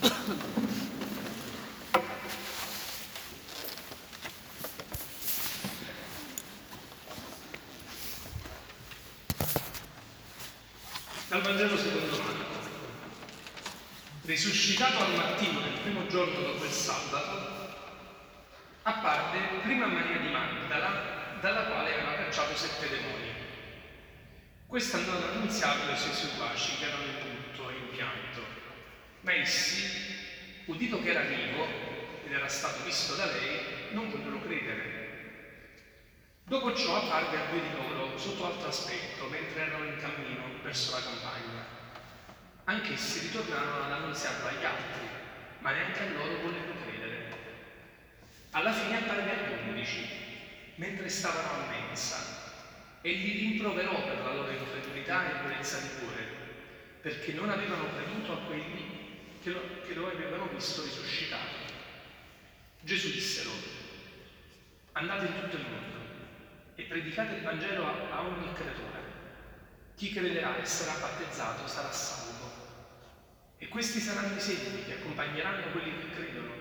Dal Vangelo secondo Marco. Risuscitato al mattino del primo giorno dopo il sabato, apparve prima Maria di Magdala, dalla quale aveva cacciato sette demoni. Questa andò ad annunziarlo ai suoi seguaci che erano in lutto e in pianto. Ma essi, udito che era vivo ed era stato visto da lei, non vollero credere. Dopo ciò apparve a due di loro sotto altro aspetto, mentre erano in cammino verso la campagna. Anch'essi ritornarono ad annunziarlo agli altri, ma neanche a loro vollero credere. Alla fine apparve agli undici, mentre stavano a mensa, e li rimproverò per la loro incredulità e durezza di cuore, perché non avevano creduto a quelli che lo, che lo avevano visto risuscitato. Gesù disse loro, andate in tutto il mondo e predicate il Vangelo a, a ogni creatura. Chi crederà e sarà battezzato sarà salvo. E questi saranno i segni che accompagneranno quelli che credono.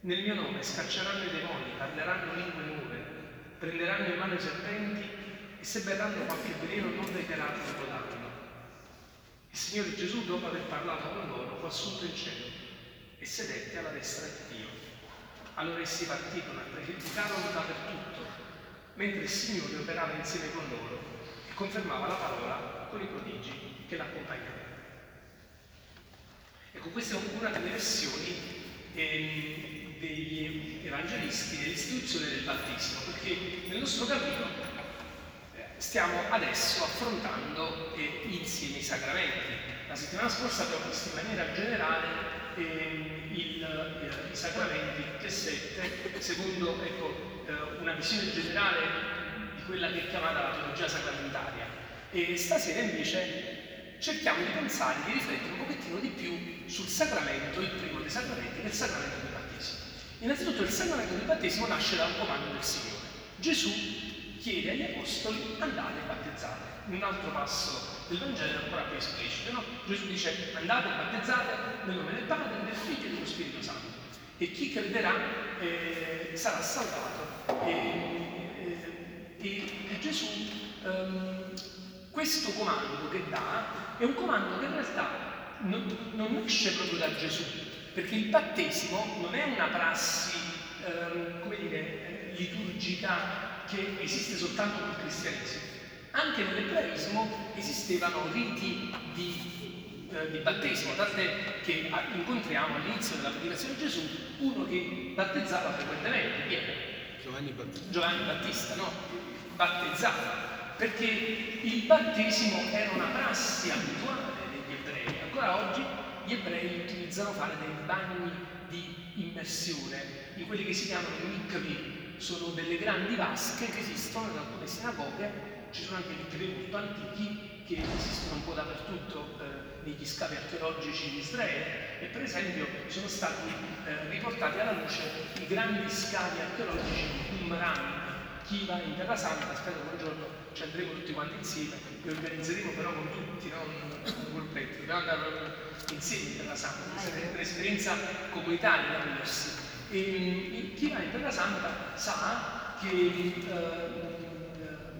Nel mio nome scacceranno i demoni, parleranno lingue nuove, prenderanno in mano i serpenti e se berranno qualche veleno non recheranno il danno. Il Signore Gesù, dopo aver parlato con loro, fu assunto in cielo e sedette alla destra di Dio. Allora essi partirono e predicarono dappertutto mentre il Signore operava insieme con loro e confermava la parola con i prodigi che l'accompagnavano. Ecco, questa è una delle versioni eh, degli evangelisti dell'istituzione del battesimo, perché nel nostro cammino stiamo adesso affrontando eh, insieme i sacramenti. La settimana scorsa abbiamo visto in maniera generale eh, il, eh, i sacramenti, che sette, secondo ecco, eh, una visione generale di quella che è chiamata la teologia sacramentaria. E stasera invece cerchiamo di pensare, di riflettere un pochettino di più sul sacramento, il primo dei sacramenti, che è il sacramento del battesimo. Innanzitutto il sacramento del battesimo nasce da un comando del Signore. Gesù chiede agli apostoli andate e battezzate. Un altro passo del Vangelo ancora più esplicito, no? Gesù dice andate e battezzate nel nome del Padre, del Figlio e dello Spirito Santo. E chi crederà eh, sarà salvato e, e, e Gesù um, questo comando che dà è un comando che in realtà non, non, nasce proprio da Gesù, perché il battesimo non è una prassi, dire, liturgica che esiste soltanto nel cristianesimo. Anche nell'ebraismo esistevano riti di, eh, di battesimo, tant'è che incontriamo all'inizio della predicazione di Gesù uno che battezzava frequentemente, Pietro Giovanni Battista, Giovanni Battista no? battezzava, perché il battesimo era una prassi abituale degli ebrei. Ancora oggi gli ebrei utilizzano fare dei bagni di immersione, di quelli che si chiamano mikvi, sono delle grandi vasche che esistono in alcune sinagoghe, ci sono anche mikvi molto antichi che esistono un po' dappertutto eh, negli scavi archeologici di Israele e per esempio sono stati eh, riportati alla luce i grandi scavi archeologici di Qumran, chi va in Terra Santa, spero che un giorno ci andremo tutti quanti insieme, li organizzeremo però con tutti, non un gruppetto, dobbiamo andare insieme in Terra Santa, sarebbe un'esperienza comunitaria da viversi. E, chi va in Terra Santa sa che eh,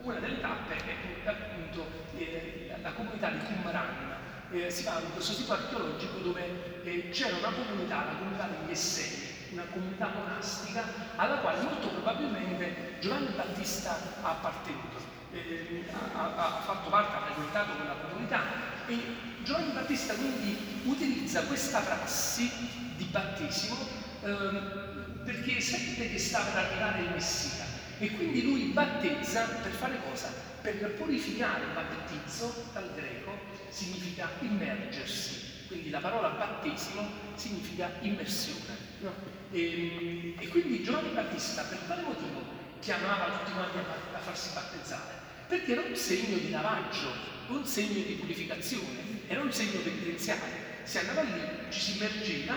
una delle tappe è appunto eh, la comunità di Qumran. Eh, si parla di questo sito archeologico dove eh, c'era una comunità, la comunità degli Esseni, una comunità monastica alla quale molto probabilmente Giovanni Battista ha appartenuto, eh, ha, ha, fatto parte, ha frequentato quella comunità e Giovanni Battista quindi utilizza questa prassi di battesimo ehm, perché sente che sta per arrivare il Messia e quindi lui battezza per fare cosa? Per purificare il battezzo dal greco significa immergersi, quindi la parola battesimo significa immersione. No? E, e, quindi Giovanni Battista per quale motivo chiamava tutti quanti a, a farsi battezzare? Perché era un segno di lavaggio, un segno di purificazione, era un segno penitenziale. Si andava lì, ci si immergeva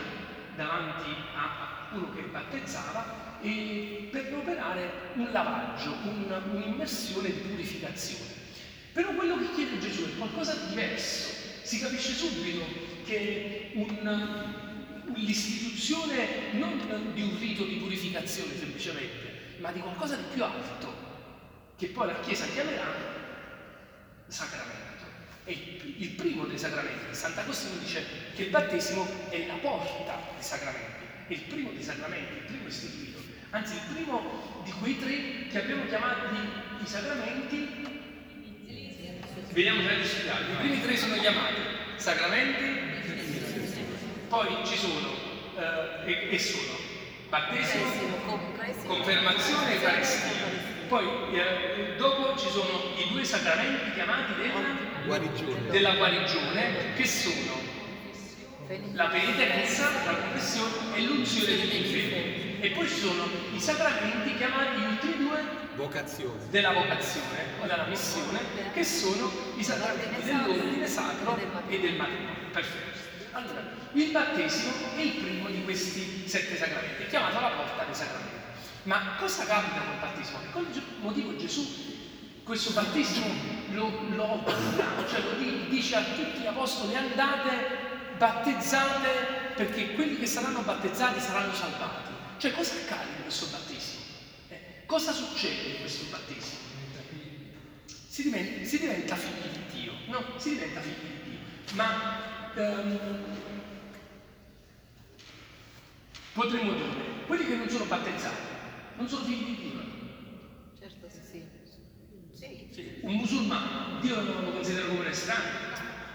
davanti a uno che battezzava per operare un lavaggio, un, un'immersione di purificazione. Però quello che chiede Gesù è qualcosa di diverso. Si capisce subito che un, l'istituzione non di un rito di purificazione semplicemente, ma di qualcosa di più alto, che poi la Chiesa chiamerà sacramento. È il primo dei sacramenti. Sant'Agostino dice che il battesimo è la porta dei sacramenti, è il primo dei sacramenti, il primo istituito, anzi il primo di quei tre che abbiamo chiamati i sacramenti. Vediamo tra gli studiati. I primi tre sono chiamati sacramenti, poi ci sono eh, e, e, sono battesimo, confermazione e Eucaristia. Poi eh, dopo ci sono i due sacramenti chiamati della guarigione, della guarigione che sono la penitenza, la confessione e l'unzione degli infermi. E poi ci sono i sacramenti chiamati gli ultimi due vocazione. della vocazione o della missione, che sono i sacramenti dell'ordine sacro e del matrimonio. Perfetto. Allora, il battesimo è il primo di questi sette sacramenti, è chiamato la porta dei sacramenti. Ma cosa capita col battesimo? Per quale motivo Gesù questo battesimo lo, lo obbliga, cioè lo dice a tutti gli apostoli andate, battezzate, perché quelli che saranno battezzati saranno salvati. Cioè cosa accade in questo battesimo? Eh, cosa succede in questo battesimo? Si diventa, si diventa figli di Dio, no? Si diventa figli di Dio. Ma ehm, potremmo dire, quelli che non sono battezzati, non sono figli di Dio. Certo sì. sì. Un musulmano, Dio lo considera come un estraneo,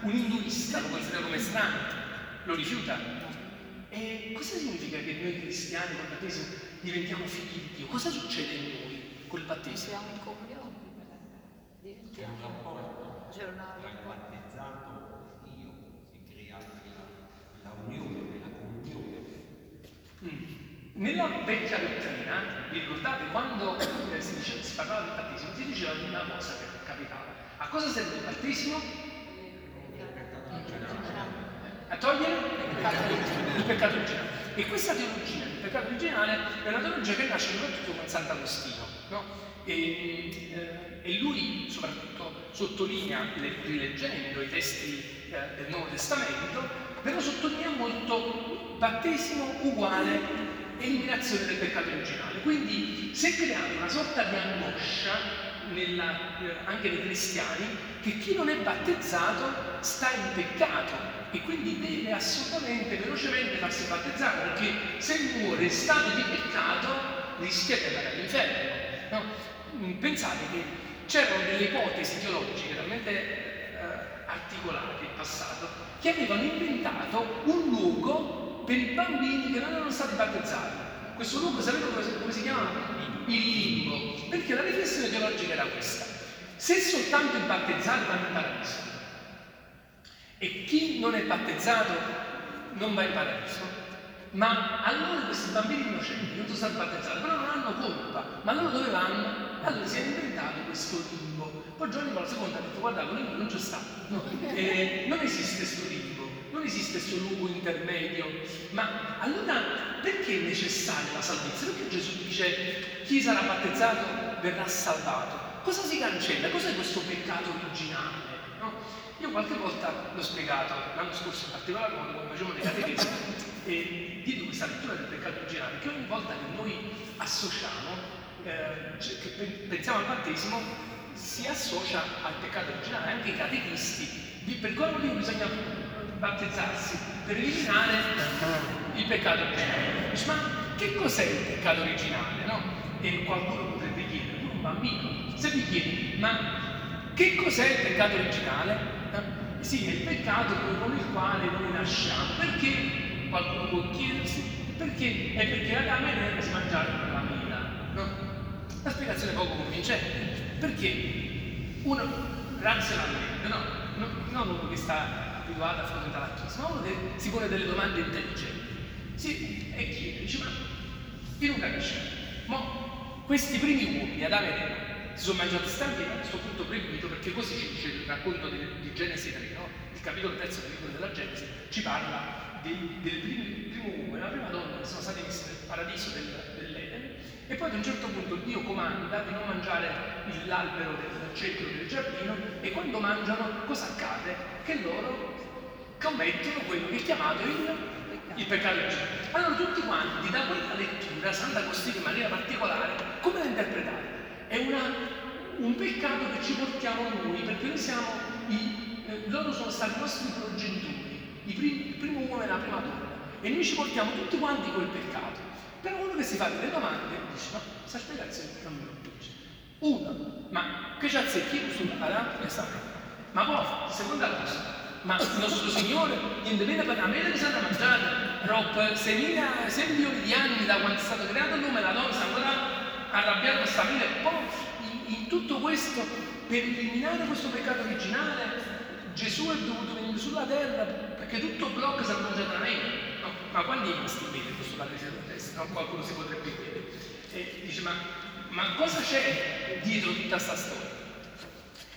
un induista lo considera come estraneo, lo rifiuta. E cosa significa che noi cristiani col battesimo diventiamo figli di Dio? Cosa succede in noi col battesimo? Siamo in comunione, diventiamo. C'è una battezzato Dio, si crea la, la unione, la comunione. Mm. Nella vecchia dottrina, vi ricordate, quando eh, si, diceva, si, parlava del battesimo, si diceva una cosa che capitava. A cosa serve il battesimo? A togliere il peccato originale. E questa teologia del peccato originale è una teologia che nasce soprattutto con Sant'Agostino. No? E, eh, e, lui soprattutto sottolinea, rileggendo i testi eh, del Nuovo Testamento, però sottolinea molto battesimo uguale eliminazione del peccato originale. Quindi si è creata una sorta di angoscia nella, eh, anche nei cristiani che chi non è battezzato sta in peccato e quindi deve assolutamente, velocemente farsi battezzare perché se muore in stato di peccato rischia di andare all'inferno. No? Mm, pensate che c'erano delle ipotesi teologiche talmente eh, articolate in passato che avevano inventato un luogo per i bambini che non erano stati battezzati. Questo luogo sapete come, come si chiama? Il limbo. Perché la riflessione teologica era questa. Se soltanto i battezzati vanno in paradiso e chi non è battezzato non va in paradiso, ma allora questi bambini innocenti non sono stati battezzati, però non hanno colpa, ma loro dove vanno? Allora si è inventato questo limbo. Poi Giovanni Paolo II ha detto guardate, quello non c'è stato, no, eh, non esiste questo limbo, non esiste questo luogo intermedio, ma allora perché è necessaria la salvezza? Perché Gesù dice chi sarà battezzato verrà salvato? Cosa si cancella? Cos'è questo peccato originale? No? Io qualche volta l'ho spiegato, l'anno scorso in particolar modo, quando facevamo dei catechesi, e diedi questa lettura del peccato originale, che ogni volta che noi associamo, eh, cioè che pensiamo al battesimo, si associa al peccato originale, anche i catechisti, per quale motivo bisogna battezzarsi? Per eliminare il peccato originale. Dice, ma che cos'è il peccato originale? No? E qualcuno potrebbe chiedere, un bambino, se vi chiede, ma che cos'è il peccato originale? Eh? Sì, è il peccato con il quale noi nasciamo. Perché? Qualcuno può chiedersi, perché? È perché Adamo ed Eva si mangiarono la mela. No? La spiegazione è poco convincente. Perché? Uno razionalmente, no? no non uno che sta abituato a la chiesa, ma uno che si pone delle domande intelligenti. Sì, e chiede, dice, ma io non capisco. Ma questi primi uomini, Adamo ed Eva, si sono mangiati stanchi a questo punto proibito perché così ci dice il racconto di, di Genesi 3, no? il capitolo terzo del libro della Genesi, ci parla del primo, primo uomo e la prima donna che sono stati messi nel paradiso del, dell'Eden e poi ad un certo punto Dio comanda di non mangiare l'albero del centro del giardino e quando mangiano cosa accade? Che loro commettono quello che è chiamato il il peccato originale. Allora tutti quanti da quella lettura Sant'Agostino in maniera particolare, come la interpretare? È una, un peccato che ci portiamo noi, perché noi siamo i, eh, loro sono stati i nostri progenitori, il primo uomo e la prima donna, e noi ci portiamo tutti quanti quel peccato. Però uno che si fa delle domande dice, ma questa spiegazione non me lo dice. Uno, ma che ci azzecchi sulla Ma poi, seconda cosa, ma il nostro Signore meno per la mela che stata mangiata rob 6 milioni di anni da quando è stato creato l'uomo e la donna sta ancora arrabbiato a stabilire poi in, in, tutto questo per eliminare questo peccato originale Gesù è dovuto venire sulla terra perché tutto blocco si è mangiato da me no, ma quando è visto bene sulla presa della testa no? qualcuno si potrebbe chiedere e dice ma, ma cosa c'è dietro tutta questa storia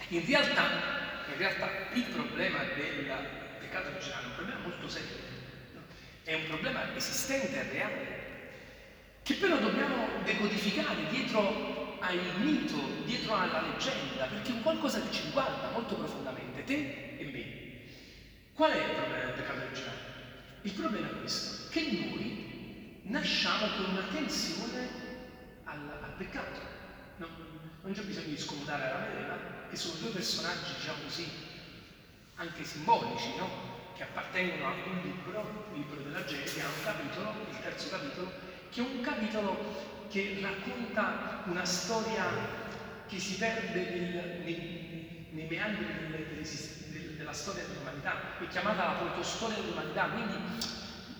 in realtà in realtà il problema del peccato originale è un problema molto serio, no? è un problema esistente e reale, che però dobbiamo decodificare dietro al mito, dietro alla leggenda, perché è un qualcosa che ci riguarda molto profondamente, te e me. Qual è il problema del peccato originale? Il problema è questo, che noi nasciamo con una tensione al, al peccato. No? Non c'è bisogno di scomodare la Eva, che sono due personaggi, diciamo così, anche simbolici, no? che appartengono a un libro, il libro della Genesi, a un capitolo, il terzo capitolo, che è un capitolo che racconta una storia che si perde nel, nei, nei, meandri del, della storia dell'umanità, è chiamata la protostoria dell'umanità, quindi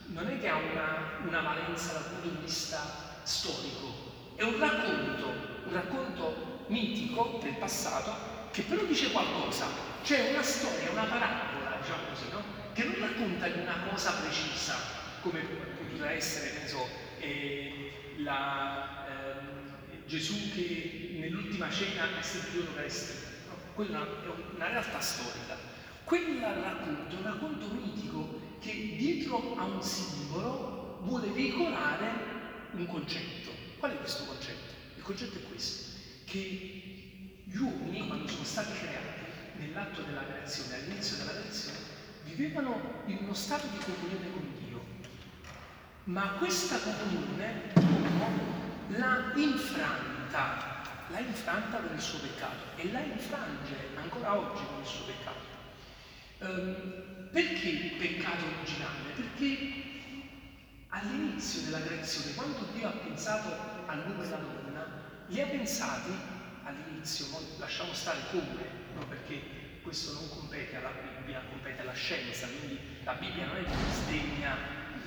non è che ha una, una valenza dal punto di vista storico, è un racconto, un racconto mitico del passato che però dice qualcosa, c'è una storia, una parabola, diciamo così, no? che non racconta di una cosa precisa, come potrebbe essere, che ne so, eh, la, eh, Gesù che nell'ultima cena è servito l'Eucaristia. No? Quella è una realtà storica. Quella racconta è un racconto mitico che dietro a un simbolo vuole veicolare un concetto. Qual è questo concetto? Il concetto è questo, che gli uomini, quando sono stati creati nell'atto della creazione, all'inizio della creazione, vivevano in uno stato di comunione con Dio. Ma questa comunione l'ha infranta, l'ha infranta con il suo peccato e la infrange ancora oggi con il suo peccato. Um, perché peccato originale? Perché all'inizio della creazione, quando Dio ha pensato all'uomo e alla donna, li ha pensati all'inizio, lasciamo stare come, no? perché questo non compete alla Bibbia, compete alla scienza, quindi la Bibbia non è che disdegna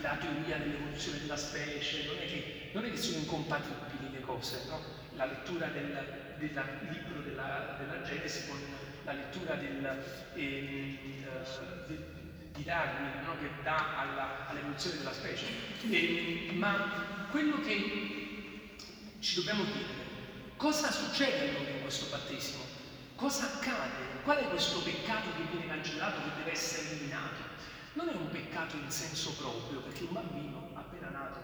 la teoria dell'evoluzione della specie, non è che, non è che sono incompatibili le cose, no? la lettura del, del libro della, della, Genesi con la lettura del, eh, de, di Darwin no? che dà alla, all'evoluzione della specie. E, ma quello che ci dobbiamo chiedere Cosa succede in questo battesimo? Cosa accade? Qual è questo peccato che viene cancellato, che deve essere eliminato? Non è un peccato in senso proprio, perché un bambino appena nato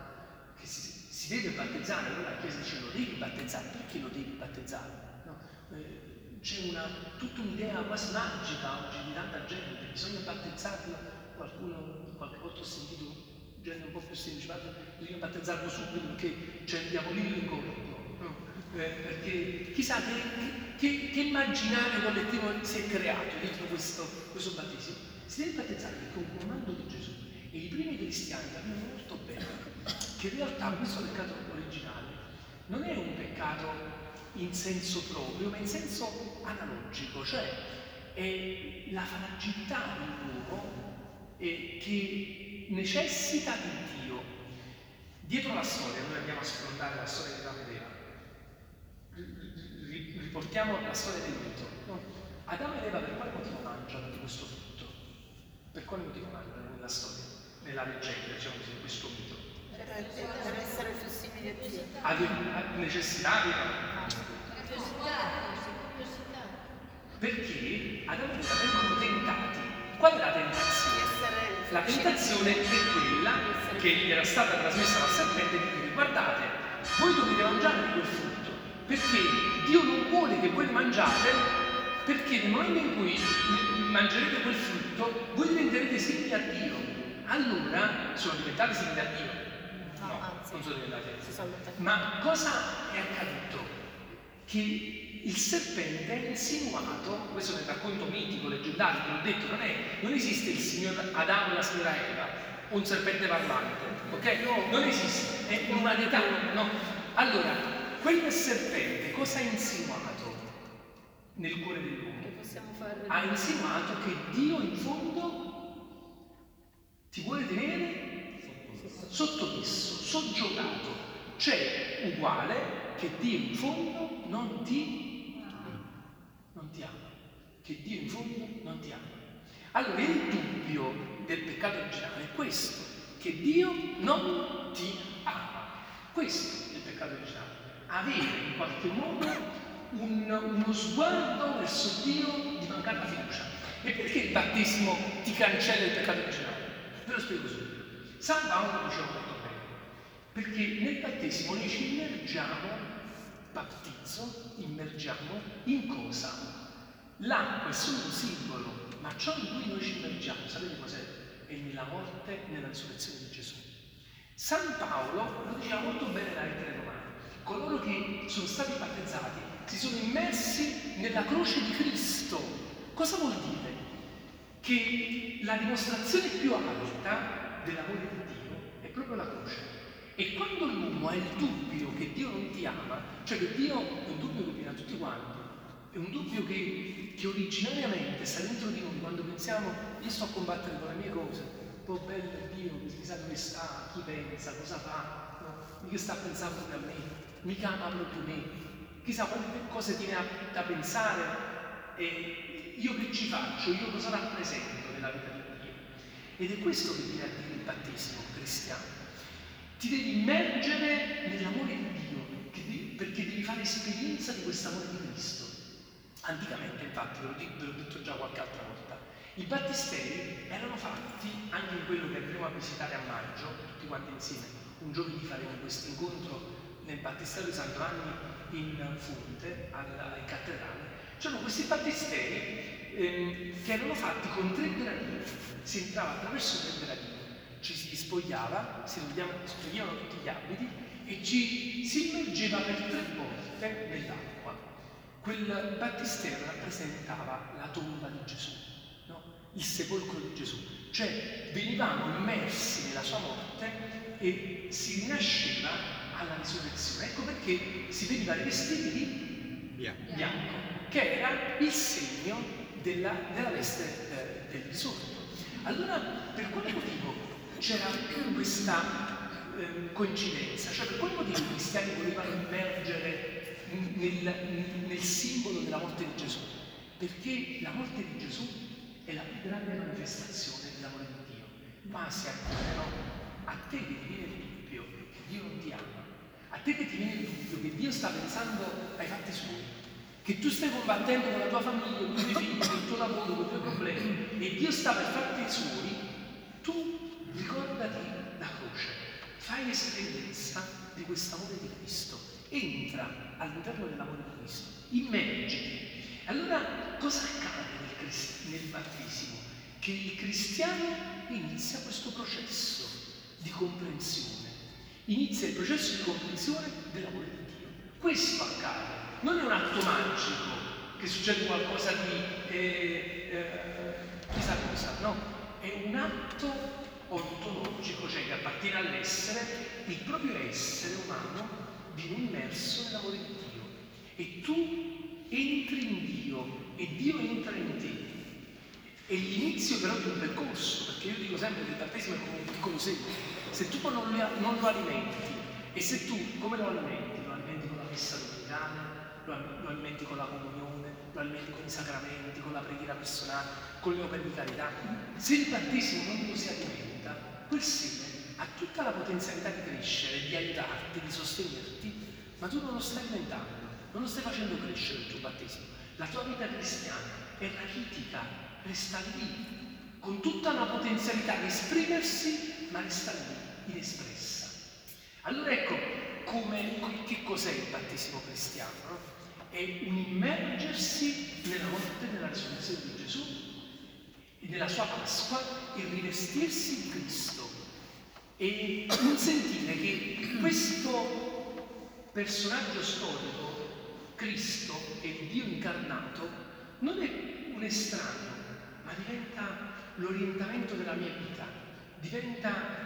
che si, si deve battezzare, allora la Chiesa dice lo devi battezzare, perché lo devi battezzare? No? Eh, c'è una, tutta un'idea quasi magica oggi di tanta gente, bisogna battezzarlo, qualcuno qualche volta ho sentito gente un po' più semplice, bisogna battezzarlo subito perché c'è il diavolino in corpo eh, perché chissà che, che, che, immaginario collettivo si è creato dentro questo, questo battesimo. Si deve battezzare con un comando di Gesù. E i primi cristiani capirono molto bene che in realtà questo peccato originale non è un peccato in senso proprio, ma in senso analogico, cioè è la fragilità dell'uomo eh, che necessita di Dio. Dietro la storia, noi andiamo a sfrontare la storia di Davide riportiamo la storia del mito. No? Adamo ed Eva per quale motivo mangiano di questo frutto? Per quale motivo mangiano nella storia, nella leggenda, diciamo così, di questo mito? Per, essere più simili a Dio. Ad necessità di Perché ed Eva vengono tentati. Qual è la tentazione? La tentazione è quella che gli era stata trasmessa dal serpente di dire guardate, voi dovete mangiare di quel frutto perché Dio non vuole che voi mangiate, perché nel momento in cui mangerete quel frutto, voi diventerete simili a Dio. allora sono diventati simili da Dio. No, non sono diventati sono allontanati. Ma cosa è accaduto? Che il serpente ha insinuato, questo è un racconto mitico, leggendario, ve l'ho detto, non, è, non esiste il signor Adamo e la signora Eva, un serpente parlante, ok? Non esiste, è un'umanità, no? Allora, quel serpente cosa ha insinuato nel cuore dell'uomo? Ha insinuato che Dio in fondo ti vuole tenere sottomesso, soggiogato, cioè uguale che Dio in fondo non ti, non ti ama, che Dio in fondo non ti ama. Allora il dubbio del peccato originale è questo, che Dio non ti ama. Questo è il peccato originale. Avere in qualche modo un- uno sguardo verso Dio di mancata fiducia. E perché il battesimo ti cancella il peccato originale? Ve lo spiego subito. San Paolo lo diceva molto bene, perché nel battesimo noi ci immergiamo, battizzo, immergiamo in cosa? L'acqua è solo un simbolo, ma ciò in cui noi ci immergiamo, sapete cos'è? È nella morte e nella risurrezione di Gesù. San Paolo lo diceva molto bene nella lettera ai Romani. Coloro che sono stati battezzati si sono immersi nella croce di Cristo. Cosa vuol dire? Che la dimostrazione più alta dell'amore di Dio è proprio la croce. E quando l'uomo ha il dubbio che Dio non ti ama, cioè che Dio è un dubbio che viene a tutti quanti, è un dubbio che, che originariamente sta dentro di noi quando pensiamo io sto a combattere con le mie cose, po' bello Dio, chissà dove sta, chi pensa, cosa fa, no? mica sta pensando pure a me, mica ama proprio me, chissà quante cose tiene da pensare e io che ci faccio, io cosa rappresento nella vita di Dio. Ed è questo che viene a dire il battesimo cristiano. Ti devi immergere nell'amore di Dio, perché devi fare esperienza di quest'amore di Cristo. Anticamente, infatti, ve l'ho, detto, già qualche altra volta, i battisteri erano fatti, anche in quello che andremo a visitare a maggio, tutti quanti insieme, un giovedì faremo questo incontro nel battistero di San Giovanni in Fonte, alla cattedrale, c'erano questi battisteri ehm, che erano fatti con tre gradini, si entrava attraverso tre gradini, ci si spogliava, si toglievano, toglievano tutti gli abiti e ci si immergeva per tre volte nell'acqua. Quel battistero rappresentava la tomba di Gesù, no? il sepolcro di Gesù, cioè venivamo immersi nella sua morte e si rinasceva alla risurrezione. Ecco perché si veniva rivestiti di Bianco. bianco, che era il segno della, della veste eh, del risorto. Allora, per quale motivo c'era questa eh, coincidenza? Cioè, per quale motivo i cristiani volevano immergere nel, nel simbolo della morte di Gesù? Perché la morte di Gesù è la più grande manifestazione dell'amore di Dio. Quasi a dire, no? A te che ti viene il dubbio che Dio non ti ama, a te che ti viene il dubbio che Dio sta pensando ai fatti suoi, che tu stai combattendo con la tua famiglia, con i tuoi figli, con il tuo lavoro, con i tuoi problemi, e Dio sta per fatti suoi, tu fai l'esperienza di questo amore di Cristo, entra all'interno dell'amore di Cristo, immergiti. Allora cosa accade nel, cris- nel battesimo? Che il cristiano inizia questo processo di comprensione, inizia il processo di comprensione dell'amore di Dio. Questo accade, non è un atto magico che succede qualcosa di eh, eh, chissà cosa, no, è un atto ontologico, cioè che appartiene all'essere, il proprio essere umano viene immerso nell'amore di Dio e tu entri in Dio e Dio entra in te. È l'inizio però di un percorso, perché io dico sempre che il battesimo è come un piccolo seme. Se tu non lo, non lo alimenti, e se tu come lo alimenti? Lo alimenti con la messa domenicale, lo, lo alimenti con la comunione, lo alimenti con i sacramenti, con la preghiera personale, con le opere di carità. Se il battesimo non lo si alimenta, quel seme ha tutta la potenzialità di crescere, di aiutarti, di sostenerti, ma tu non lo stai alimentando, non lo stai facendo crescere il tuo battesimo. La tua vita cristiana è rachitica, resta lì, con tutta una potenzialità di esprimersi, ma resta lì, inespressa. Allora ecco come, che cos'è il battesimo cristiano? no? È un immergersi nella morte e nella risurrezione di Gesù nella sua Pasqua il rivestirsi di Cristo e un sentire che questo personaggio storico, Cristo e Dio incarnato, non è un estraneo, ma diventa l'orientamento della mia vita, diventa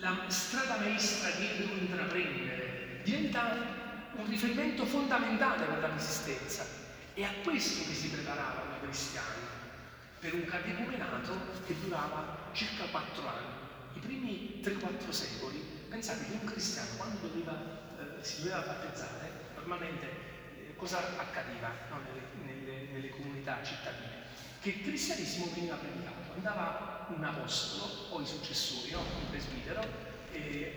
la strada maestra che devo intraprendere, diventa un riferimento fondamentale per la mia esistenza. E a questo che si preparavano i cristiani, per un catecumenato che durava circa quattro anni. I primi 3-4 secoli, pensate che un cristiano quando doveva, eh, si doveva battezzare, normalmente eh, cosa accadeva no, nelle, nelle, nelle comunità cittadine? Che il cristianesimo veniva predicato, andava un apostolo o i successori, no? un presbitero,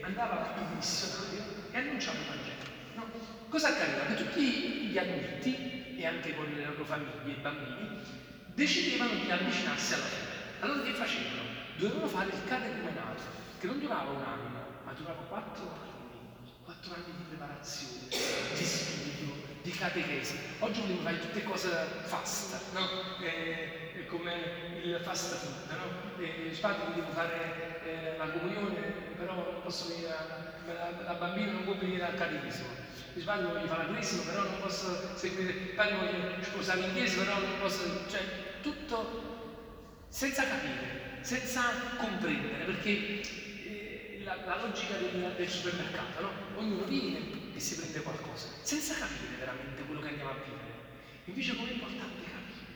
andava il missionario e annunciava il Vangelo. No? Cosa accadeva? Che tutti gli adulti e anche con le loro famiglie e bambini decidevano di avvicinarsi alla fede. Allora che facevano? Dovevano fare il catecumenato, che non durava un anno, ma durava quattro anni, quattro anni di preparazione, di studio, di catechesi. Oggi vogliamo fare tutte cose fast, no? Eh, come il fast food, no? Eh, padre devo fare eh, la comunione, però posso venire, a, la, bambina non può venire al catechismo il padre voglio fare la cresima, però non posso seguire, padre voglio sposare in chiesa, però non posso, cioè tutto senza capire, senza comprendere, perché eh, la, la, logica del, del supermercato, no? Ognuno viene e si prende qualcosa, senza capire veramente quello che andiamo a vivere. Invece com'è importante capire,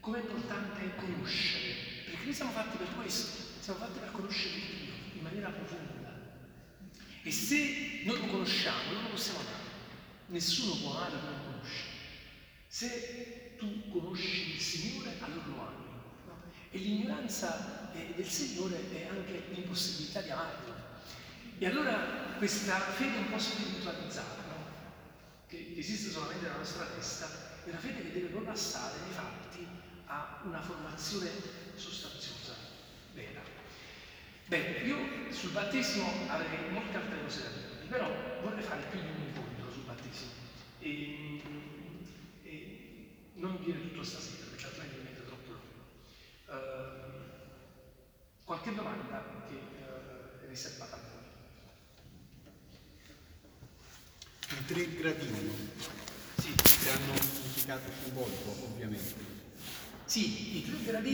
com'è importante conoscere, perché noi siamo fatti per questo, siamo fatti per conoscere Dio in maniera profonda. E se non lo conosciamo, non lo possiamo amare. Nessuno può amare chi non conosce. Se tu conosci il Signore, allora lo ami. No? E l'ignoranza del Signore è anche l'impossibilità di amarlo. E allora questa fede un po' spiritualizzata, no? che esiste solamente nella nostra testa, è una fede che deve passare nei fatti a una formazione sostanziosa, vera. Bene, io sul battesimo avrei molte altre cose da dire, però vorrei fare più di un incontro sul battesimo e, e non dire tutto stasera perché altrimenti diventa troppo lungo. Uh, qualche domanda che uh, è riservata a voi? I tre gradini Sì. che hanno un significato simbolico, ovviamente. Sì, i tre gradini